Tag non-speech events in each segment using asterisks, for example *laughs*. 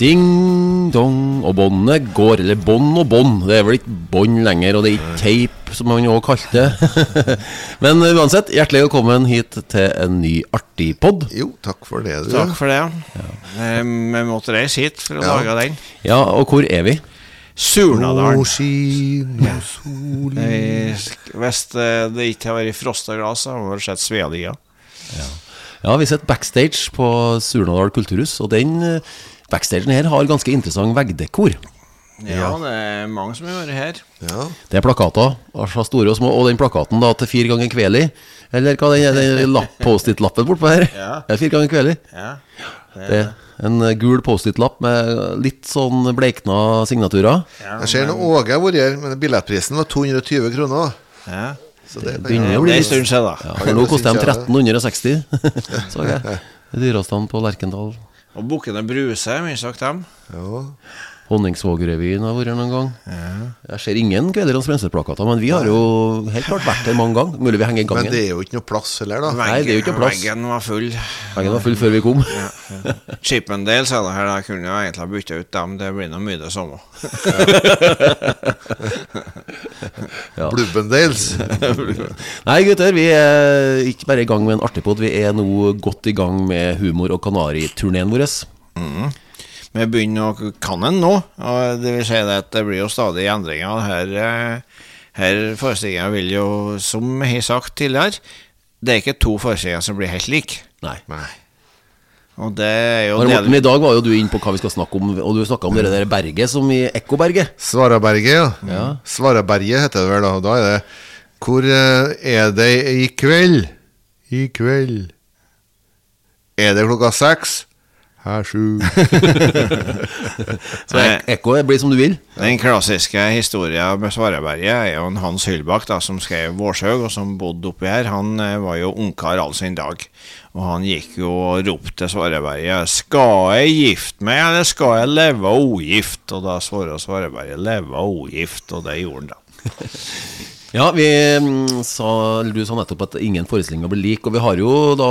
Ding dong, og båndet går. Eller bånd og bånd. Det er vel ikke bånd lenger, og det er ikke teip, som man òg kalte det. *laughs* Men uansett, hjertelig velkommen hit til en ny artig pod. Jo, takk for det, du. Takk for det. ja. Vi måtte reise hit for å Ja. lage den. Ja, og hvor er vi? Surnadalen. Eh, Hvis eh, det ikke har vært frosta glass, har vi vel sett Svealia. Ja, vi sitter backstage på Surnadal kulturhus, og den eh, backstagen her har ganske interessant veggdekor. Ja, det er mange som har vært her. Ja. Det er plakater, altså store og små, og den plakaten da til fire ganger Kveli, eller hva den er, den Post-it-lappen bortpå her. Ja. Det er fire ganger Kveli. Ja. Det er en eh, gul Post-it-lapp med litt sånn bleikna signaturer. Ja, Jeg ser nå Åge har vært her, men billettprisen var 220 kroner. ja. Så det det Begynner å Det bli er en stund siden, da. ja, for Nå koster de 1360, så jeg. Det *laughs* dyreste på Lerkendal. Og Bukkene bruser, minst sagt dem. Ja. Honningsvågrevyen har vært her noen gang. Jeg ser ingen Kveler og Sprenseth-plakater, men vi har jo helt klart vært her mange ganger. Mulig vi henger i Men det er jo ikke noe plass heller, da. Nei, det er jo ikke plass. Veggen var full. Veggen var full før vi kom. Chipendales er det her, jeg kunne jo egentlig ha bytta ut dem. Det blir nå mye det samme. Ja. *laughs* Blubbendales. *laughs* Nei, gutter, vi er ikke bare i gang med en artig pod, vi er nå godt i gang med humor- og kanariturneen vår. vår. Vi begynner å kan en nå, og det vil si det at det blir jo stadig endringer. Her, eh, her forestillinga vil jo, som jeg har sagt tidligere, det er ikke to forestillinger som blir helt like. Nei. Nei. Og det er jo Morten, I dag var jo du inne på hva vi skal snakke om, og du snakka om det der berget som i Ekkoberget. Svaraberget, ja. Ja. Svaraberget heter det vel, da. Da er det Hvor eh, er det i kveld? I kveld. Er det klokka seks? Her sju. *laughs* Så Ek- Ekko blir som du vil. Den klassiske historien med Svareberget er jo en Hans Hylbakk, da, som skrev Vårshaug, og som bodde oppi her. Han eh, var jo ungkar all sin dag. Og han gikk jo og ropte til Svareberget 'Skal jeg gifte meg, eller skal jeg leve ugift?' Og da svarte Svareberget 'leve ugift', og det gjorde han da. *laughs* Ja, vi mm, sa, eller du sa nettopp at ingen forestillinger blir lik, og vi har jo da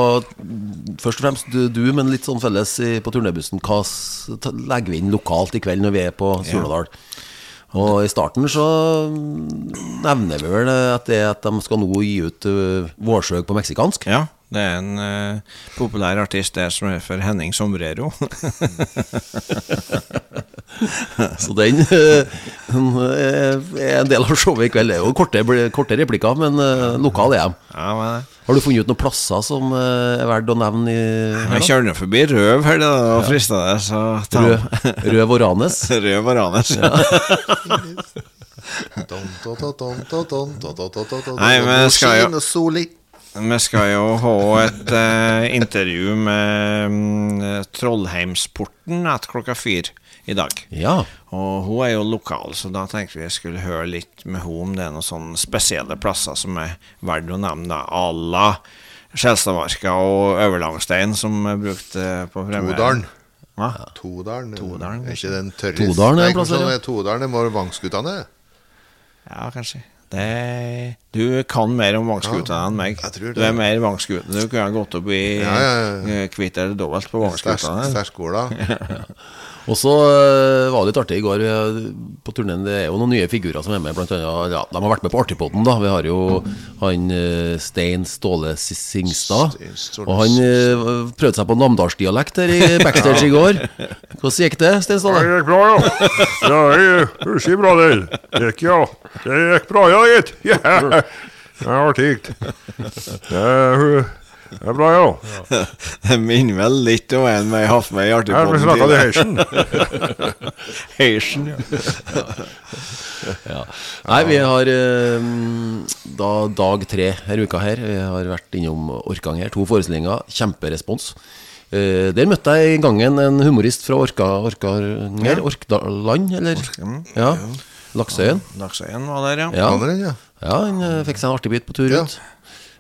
først og fremst du, du men litt sånn felles i, på turnébussen. Hva legger vi inn lokalt i kveld når vi er på Surnadal? Og i starten så nevner vi vel at, det, at de skal nå gi ut uh, Vårsøg på meksikansk. Ja, det er en uh, populær artist der som er for Henning Sombrero. Så den uh, eh, er en del av showet i kveld. Det er jo korte, korte replikker, men uh, lokal er de. ja, men Har du funnet ut noen plasser som eh, er verdt å nevne i, her? Jeg kjører forbi Røv her, da, og frista det, så ta Røv og Ranes. Røv og Ranes. Nei, men skal jo-. Vi skal jo ha et uh, intervju med um, Trollheimsporten etter klokka fire i dag. Ja. Og hun er jo lokal, så da tenkte vi jeg skulle høre litt med henne om det er noen sånne spesielle plasser som er verdt å nevne. À la Skjelstadmarka og Øverlangstein, som er brukt eh, på premieren. Todalen. Hva? Todalen. Todalen, Er ikke den tørre Todalen er en plass her, ja. Todalen? er må Vangsguttene. Ja, kanskje. Det, du kan mer om Vangsguta enn meg. Du er mer Vangsguta. Du kunne gått opp i Ja, ja, ja. eh, kvitt eller dobbelt på Vangsguta. Stærskola. *laughs* *laughs* Og så eh, var det litt artig i går eh, på turneen. Det er jo noen nye figurer som er med. Blant annet, ja, de har vært med på Artigpodden. da Vi har jo han eh, Stein Ståle Singstad. Og han prøvde seg på namdalsdialekt her i backstage i går. Hvordan gikk det, Stein Ståle? Det gikk bra, ja. Ja, jeg husker bra det. Det gikk, ja. Det gikk bra, ja, gitt. Yeah. Det er artig. Det er, bra, ja. *laughs* Det minner vel litt om en jeg har med i Her vi snakka det Artigpodden. heisen. Heisen, ja. Ja. Nei, vi har eh, da dag tre her uka her. Vi har vært innom Orkanger. To forestillinger. Kjemperespons. Eh, der møtte jeg i gangen en humorist fra Orka, Orkanger. Orkdaland, eller? Ja. Laksøyen. Laksøyen var der, ja. Ja. Han ja. ja, han eh, fikk seg en artig bit på tur Ja. ut.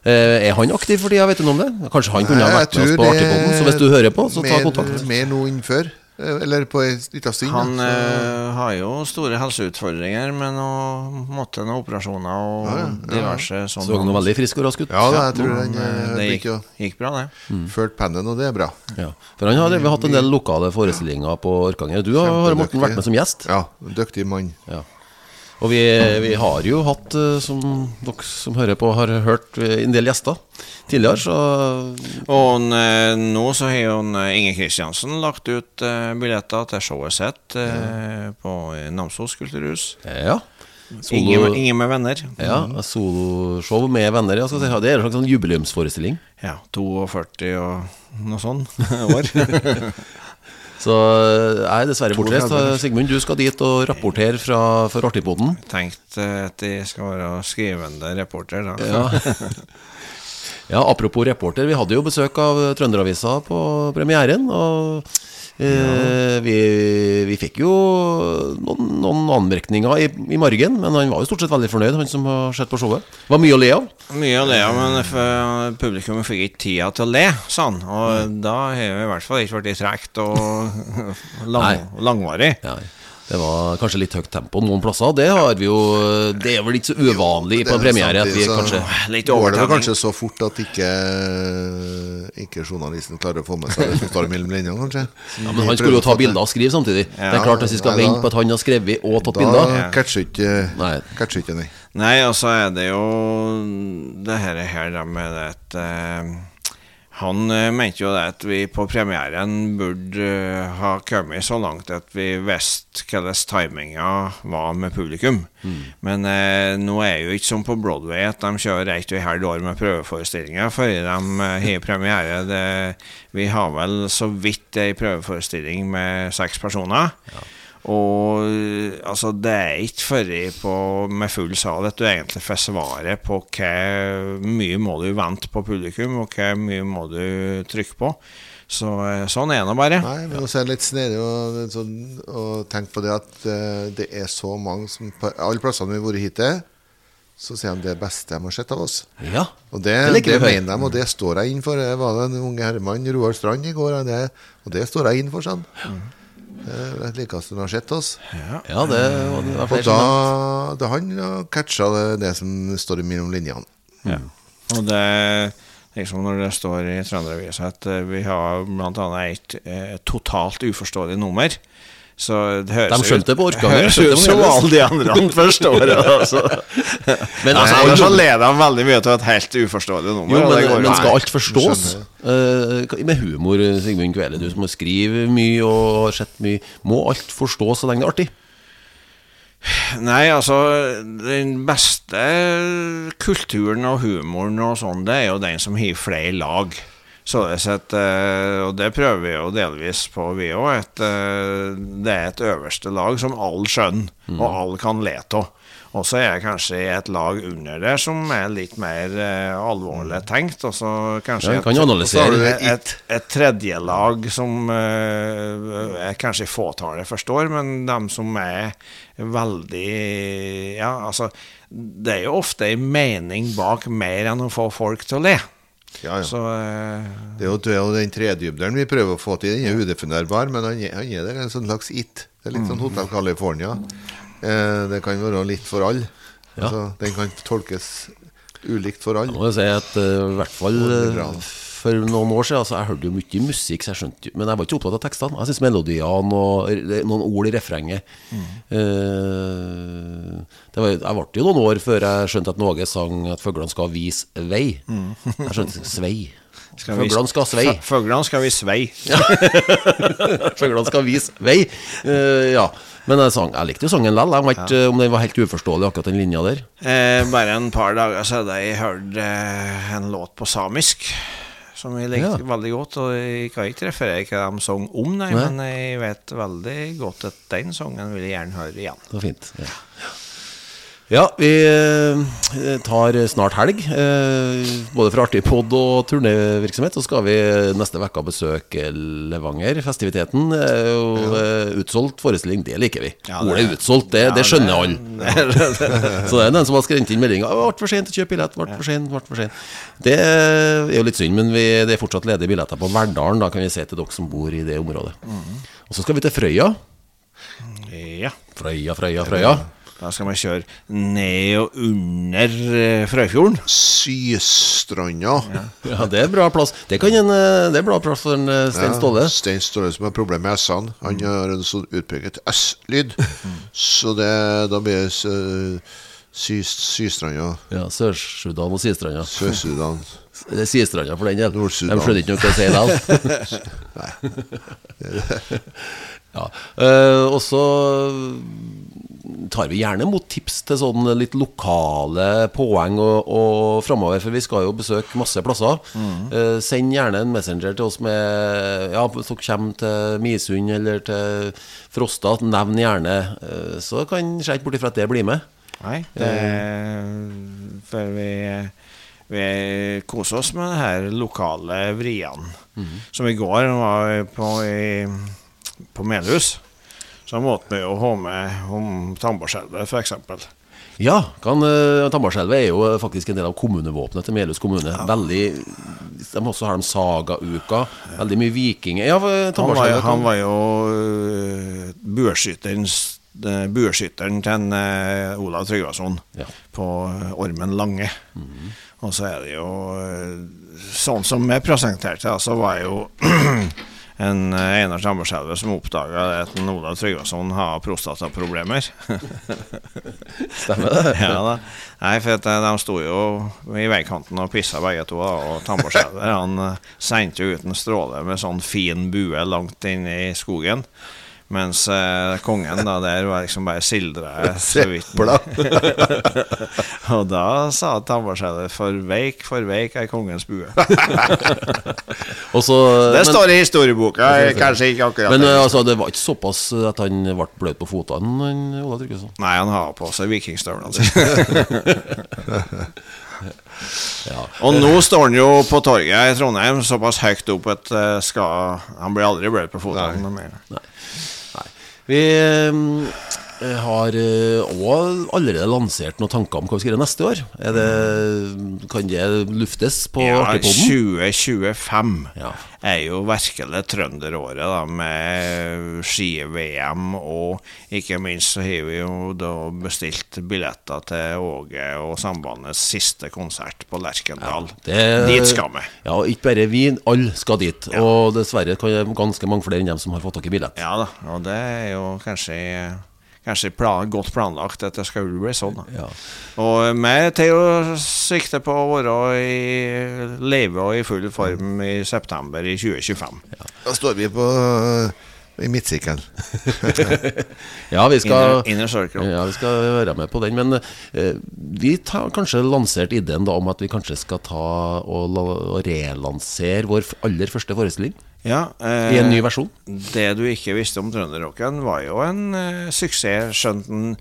Eh, er han aktiv for tida, vet du noe om det? Kanskje han kunne ha vært med oss på Artigpodden? Så hvis du hører på, så ta mer, kontakt. Mer nå enn før. Eller på ei lita stund. Han. Så- eh, har jo store helseutfordringer med noen, måtte, noen operasjoner og Ja, ja, diverse sånne. Så han veldig frisk og rask ut. ja da, jeg tror han eh, det gikk, gikk bra, det. ført pennen, og det er bra. Ja. For han har hatt en del lokale forestillinger på Orkanger. Du har, har Morten, vært med som gjest. Ja, dyktig mann. Ja. Og vi, vi har jo hatt, eh, som dere som hører på, har hørt eh, en del gjester tidligere, så Og eh, nå så har jo Inge Kristiansen lagt ut billetter til showet sitt ja. på Namsos kulturhus. ja. Ingen, Solo, ingen med venner. ja, soloshow med venner. Si. Det er en slags sånn jubileumsforestilling. Ja, 42 og noe sånn *laughs* år. *laughs* Så eh, jeg er dessverre bortreist. Sigmund, du skal dit og rapportere fra, for Artigpoden. Tenkt eh, at jeg skal være skrivende reporter, da. Ja. *laughs* ja, apropos reporter, vi hadde jo besøk av Trønderavisa på premieren. Og eh, vi, vi fikk jo noen, noen anmerkninger i, i margen, men han var jo stort sett veldig fornøyd, han som har sett på showet. Det var mye å le av. Mye å le av, men publikum fikk ikke tida til å le, sa han. Og da har vi i hvert fall ikke vært tregt og *laughs* lang, langvarig. Ja, det var kanskje litt høyt tempo noen plasser. Det har vi jo Det er vel ikke så uvanlig på en er premiere at vi kanskje Litt Går det vel kanskje så fort at ikke, ikke journalisten klarer å få med seg det som står mellom linjene, kanskje? ja, Men han skulle jo ta bilder og skrive samtidig. Det er klart Hvis vi skal Nei, da- vente på at han har skrevet og tatt Da bilder catcher ikke Nei. catcher ikke, nei. Nei, og så er det jo det her, her da med et at Han eh, mente jo det at vi på premieren burde eh, ha kommet så langt at vi visste hvordan timinga var med publikum. Men eh, nå er jo ikke som på Broadway at de kjører ett og et halvt år med prøveforestillinger før de eh, har premiere. Det, vi har vel så vidt ei prøveforestilling med seks personer. Og altså, det er ikke før på med full sal at du egentlig får svaret på hvor mye må du vente på publikum, og hvor mye må du trykke på. Så eh, sånn er det bare. Nei, men også er det litt snedig å, sånn, å tenke på det at eh, det er så mange som På alle plassene vi har vært hittil, så sier de det beste de har sett av oss. Ja, Og det, Det det, mener de, og det står jeg inn for. Det var det en unge herremann, Roar Strand, i går, og det, og det står jeg inn for, sånn. Det er det likeste han har sett oss. ja det, var- det var Og da, da han ja, catcha det, det som står mellom linjene. Ja. Og det liksom når det står i Trønderavisa at eh, vi har bl.a. et eh, totalt uforståelig nummer. Så det høres De skjønte på Orkanger, høres skjønte ut som alle de andre forstår det. Altså. *laughs* Men altså, Nei, ellers så alle- de veldig mye til et helt uforståelig nummer. Jo, men, går men skal alt forstås? Uh, med humor, Sigmund Kvele, du som skriver mye og har sett mye. Må alt forstås så lenge det er artig? Nei, altså Den beste kulturen og humoren og sånn, det er jo den som har flere lag. Så det, er sett, eh, og det prøver vi jo delvis på, vi òg. Det er et øverste lag som alle skjønner, og alle kan le av. Og så er jeg kanskje i et lag under der som er litt mer eh, alvorlig tenkt. Og så kanskje Ja, kan et- du et, et tredje lag som eh, er kanskje fåtallet forstår, men de som er veldig Ja, altså Det er jo ofte en mening bak mer enn å få folk til å le. Ja, ja. Så uh, Det er jo, det er jo den tredybderen vi prøver å få til. Den er udefinerbar, men han er, han er der en sånn slags it. Det er litt sånn Hotell California. Eh, det kan være litt for alle. Altså, den kan tolkes ulikt for Nå alle. må jeg si at uh, i hvert fall for noen år siden altså, Jeg hørte jo mye musikk, så jeg skjønte jo Men jeg var ikke opptatt av tekstene. Jeg syns melodiene og noen ord i refrenget mm. uh, var, Jeg ble jo noen år før jeg skjønte at Någe sang at fuglene skal vise vei. Jeg skjønte svei. Fuglene skal svei. Fuglene skal vise vei. *laughs* Fuglene skal vise vei. Uh, ja. Men jeg, sang, jeg likte jo sangen likevel. Jeg vet ikke om den var helt uforståelig, akkurat den linja der. Eh, bare en par dager siden jeg hørt eh, en låt på samisk. Som jeg likte Ja. veldig godt. Og jeg kan ikke referere hva de sang om, nei, Nei. men jeg vet veldig godt at den sangen vil jeg gjerne høre igjen. Det var fint. Ja, ja vi eh, tar snart helg. eh, både fra artig pod og turnévirksomhet. Så skal vi neste uke besøke Levanger. Festiviteten er eh, utsolgt forestilling. Det liker vi. Ja, det- Ordet utsolgt, det, det skjønner alle. *laughs* Så det er den som har skrevet inn meldinga 'Ble for sent å kjøpe billett', ble for sent, ble for sent. Det er jo litt synd, men vi, det er fortsatt ledige billetter på Verdalen, da kan vi se til dere som bor i det området. Og så skal vi til Frøya. Ja. Frøya, Frøya, Frøya. Da skal man kjøre ned og under eh, Frøyfjorden. Systranda. Ja, det er bra plass. Det, kan en, eh, det er bra plass for en eh, Stein Ståle. Stein Ståle som har problemer med S-ene. Han har en sånn utpreget S-lyd. Så det, da blir det sy- sy, Systranda. Ja, Sør-Sudan og Systranda. Sør-Sudan. *laughs* Det er Sistranda for den del. De skjønner ikke noe hva jeg sier da. *laughs* *laughs* ja. Uh, og så tar vi gjerne mot tips til sånn litt lokale poeng og, og framover, for vi skal jo besøke masse plasser. Eh, send gjerne en messenger til oss med Ja, hvis dere kommer til Misund eller til Frosta, nevn gjerne. Uh, så kan jeg ikke bort ifra at det blir med. Nei, det For vi, vi koser oss med de her lokale vriene. Som i går var på, i, på Melhus. Så måtte vi jo ha med om Tambarskjelvet, f.eks. Ja, kan, uh, Tambarskjelvet er jo faktisk en del av kommunevåpenet til Melhus kommune. Veldig De også har de sagauka. Veldig mye vikinger. Ja, Han var, han var jo uh, bueskytterens bueskytteren til en, uh, Olav Tryggvason Ja. på Ormen Lange. Og så er det jo Sånn som jeg presenterte, så var jeg jo *clears throat* en øh, Einar Tambarskjelvet som oppdaga at Olav Tryggvason har prostataproblemer. *laughs* Stemmer det? ja da. Nei, for eh, de sto jo i veikanten og pissa begge to, og Tambarskjelvet han eh, sendte jo ut en stråle med sånn fin bue langt inn i skogen. Mens eh, kongen da der var liksom bare sildra *laughs* så vidt. *laughs* og da sa Tambarskjelvet 'for veik, for veik er kongens bue'. *laughs* Også, Det men, står i historieboka, kanskje ikke akkurat men det. uh, altså, det var ikke såpass at han ble bløt på føttene, Tryggvason. Nei, han har på seg vikingstøvlene sine. Ja. Og nå står han jo på torget i Trondheim, såpass høyt opp at eh, skal, han blir aldri bløt på fotene. Vi eh, har òg allerede lansert noen tanker om hva vi skal gjøre neste år. Er det, kan det luftes på Ja, Artigpodden? 2025 Ja. er jo virkelig trønderåret, da, med ski-VM, og ikke minst så har vi jo da bestilt billetter til Åge og Sambandets siste konsert på Lerkendal. Det- Dit skal vi. Ja, ikke bare vi, alle skal dit. Og dessverre kan ganske mange flere enn dem som har fått tak i billett. Ja da, og det er jo kanskje Kanskje plan, godt planlagt at det skal bli sånn. da. Ja. Og vi tar jo sikte på å være i leve og i full form i september i 2025. Da står vi på i midtsirkelen. *laughs* Ja, vi skal Inner, inner. Ja, vi skal være med på den. Men eh, vi har kanskje lansert ideen da om at vi kanskje skal ta og, og relansere vår aller første forestilling Ja, eh, i en ny versjon. Det du ikke visste om Trønderrocken, var jo en eh, suksess, skjønt en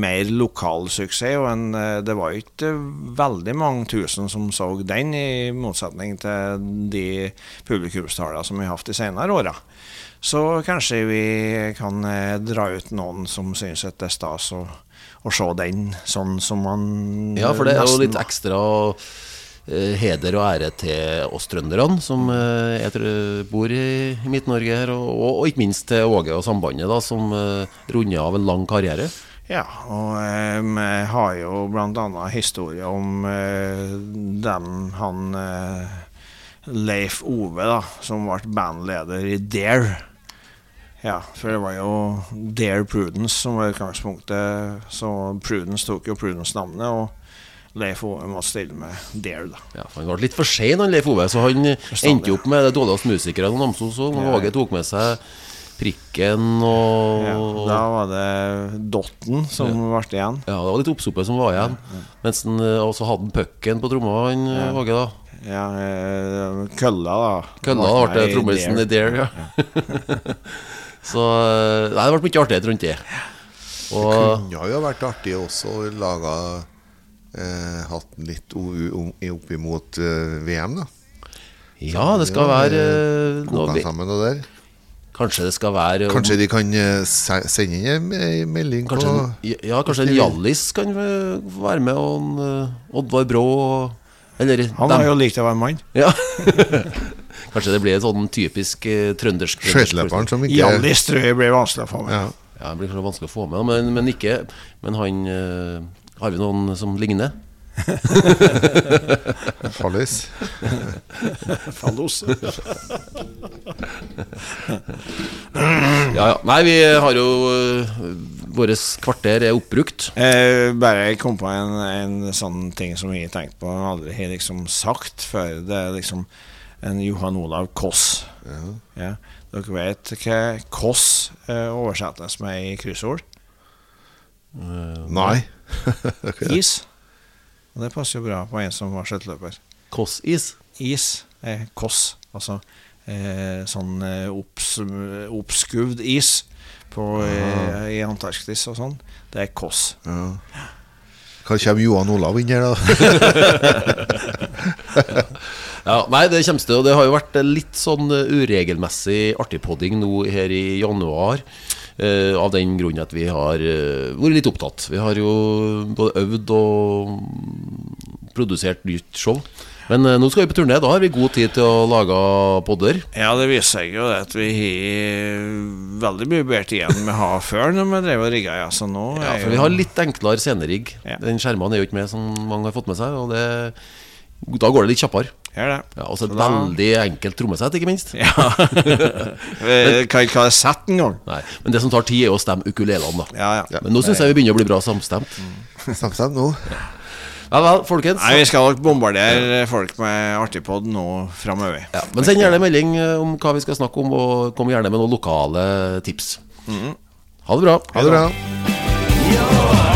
mer lokal suksess. Og en, eh, det var jo ikke veldig mange tusen som så den, i motsetning til de publikumstallene som vi har hatt de senere åra. Så kanskje vi kan eh, dra ut noen som syns at det er stas å, å se den sånn som man Ja, for det er jo litt ekstra eh, heder og ære til oss trønderne som eh, bor i, Midt-Norge her, og, og, og ikke minst til Åge og Sambandet, da, som eh, runder av en lang karriere. Ja, og eh, vi har jo bl.a. historie om eh, den han eh, Leif Ove, da, som ble bandleder i Dare. Ja, for det var jo Dare Prudence som var utgangspunktet. Så Prudence tok jo Prudence-navnet, og Leif Ove må stille med Dare, da. Ja, for Han ble litt for sein, han Leif Ove, så han endte opp med det dårligste musikere som Namsos. òg. Ja. Åge tok med seg prikken og Ja, da var det Dotten som ble igjen. Ja, det var litt oppsopet som var igjen. Mens han eh, også hadde han pucken på tromma, han ja. Åge, da. Ja, eh, Kølla, da. Kølla da ble i trommisen i Dare. Ja. *laughs* så eh, Nei, det ble mye artighet rundt det. Og Kunne jo vært artig også å lage eh, Hatt den litt o- o- opp imot eh, VM, da. ja, det skal være eh, Koka sammen det der. Kanskje det skal være Kanskje de kan eh, sende inn en me- melding Kanskje på en, ja, kanskje en Hjallis kan eh, være med, og en, eh, Oddvar Brå Eller Han dem. har jo likt å være mann. Ja. *laughs* Kanskje det blir et sånn typisk eh, trøndersk Skøyteløperen som ikke Hjallis tror jeg blir vanskelig å få med. ja. Ja, det blir kanskje vanskelig å få med, men, men ikke Men han eh, Har vi noen som ligner? *laughs* Fallis. Fallos. Ja, ja. Nei, vi har jo uh, Vårt kvarter er oppbrukt. Eh, bare jeg kom på en, en sånn ting som jeg har tenkt på og aldri har liksom sagt før. Det er liksom en Johan Olav Koss. Ja. Dere vet hva Koss eh, oversettes med i kryssord? Nei. *laughs* Is. Og det passer jo bra på en som var skøyteløper. Kossis. Is er Koss. Altså eh, sånn eh, opps, oppskuvd is på, eh, i Antarktis og sånn. Det er Koss. Hva kommer Johan Olav inn her, da? *laughs* Ja, nei, det kommer til, og det har jo vært litt sånn uregelmessig uregelmessig artigpodding nå her i januar. Eh, av den grunn at vi har eh, vært litt opptatt. Vi har jo både øvd og produsert nytt show. Men eh, nå skal vi på turné. Da har vi god tid til å lage podder. Ja, det viser seg jo at vi har veldig mye bedre tid enn vi har *laughs* før når vi drev og rigga. Ja. Så nå Ja, for vi har litt enklere scenerigg. Ja. Den skjermene er jo ikke med, som mange har fått med seg. Og det, da går det litt kjappere. Gjør det. Ja, og så et da- veldig enkelt trommesett, ikke minst. Ja. men, *laughs* kan ikke ha det sett engang. Men det som tar tid, er å stemme ukulelene, da. Ja, ja. Men nå syns jeg vi begynner å bli bra samstemt. *laughs* Samstemt nå. Ja vel, folkens. Nei, Vi skal nok bombardere folk med artigpod nå framover. Ja, men send gjerne melding eh, om hva vi skal snakke om, og kom gjerne med noen lokale tips. Ha det bra. Ha det bra.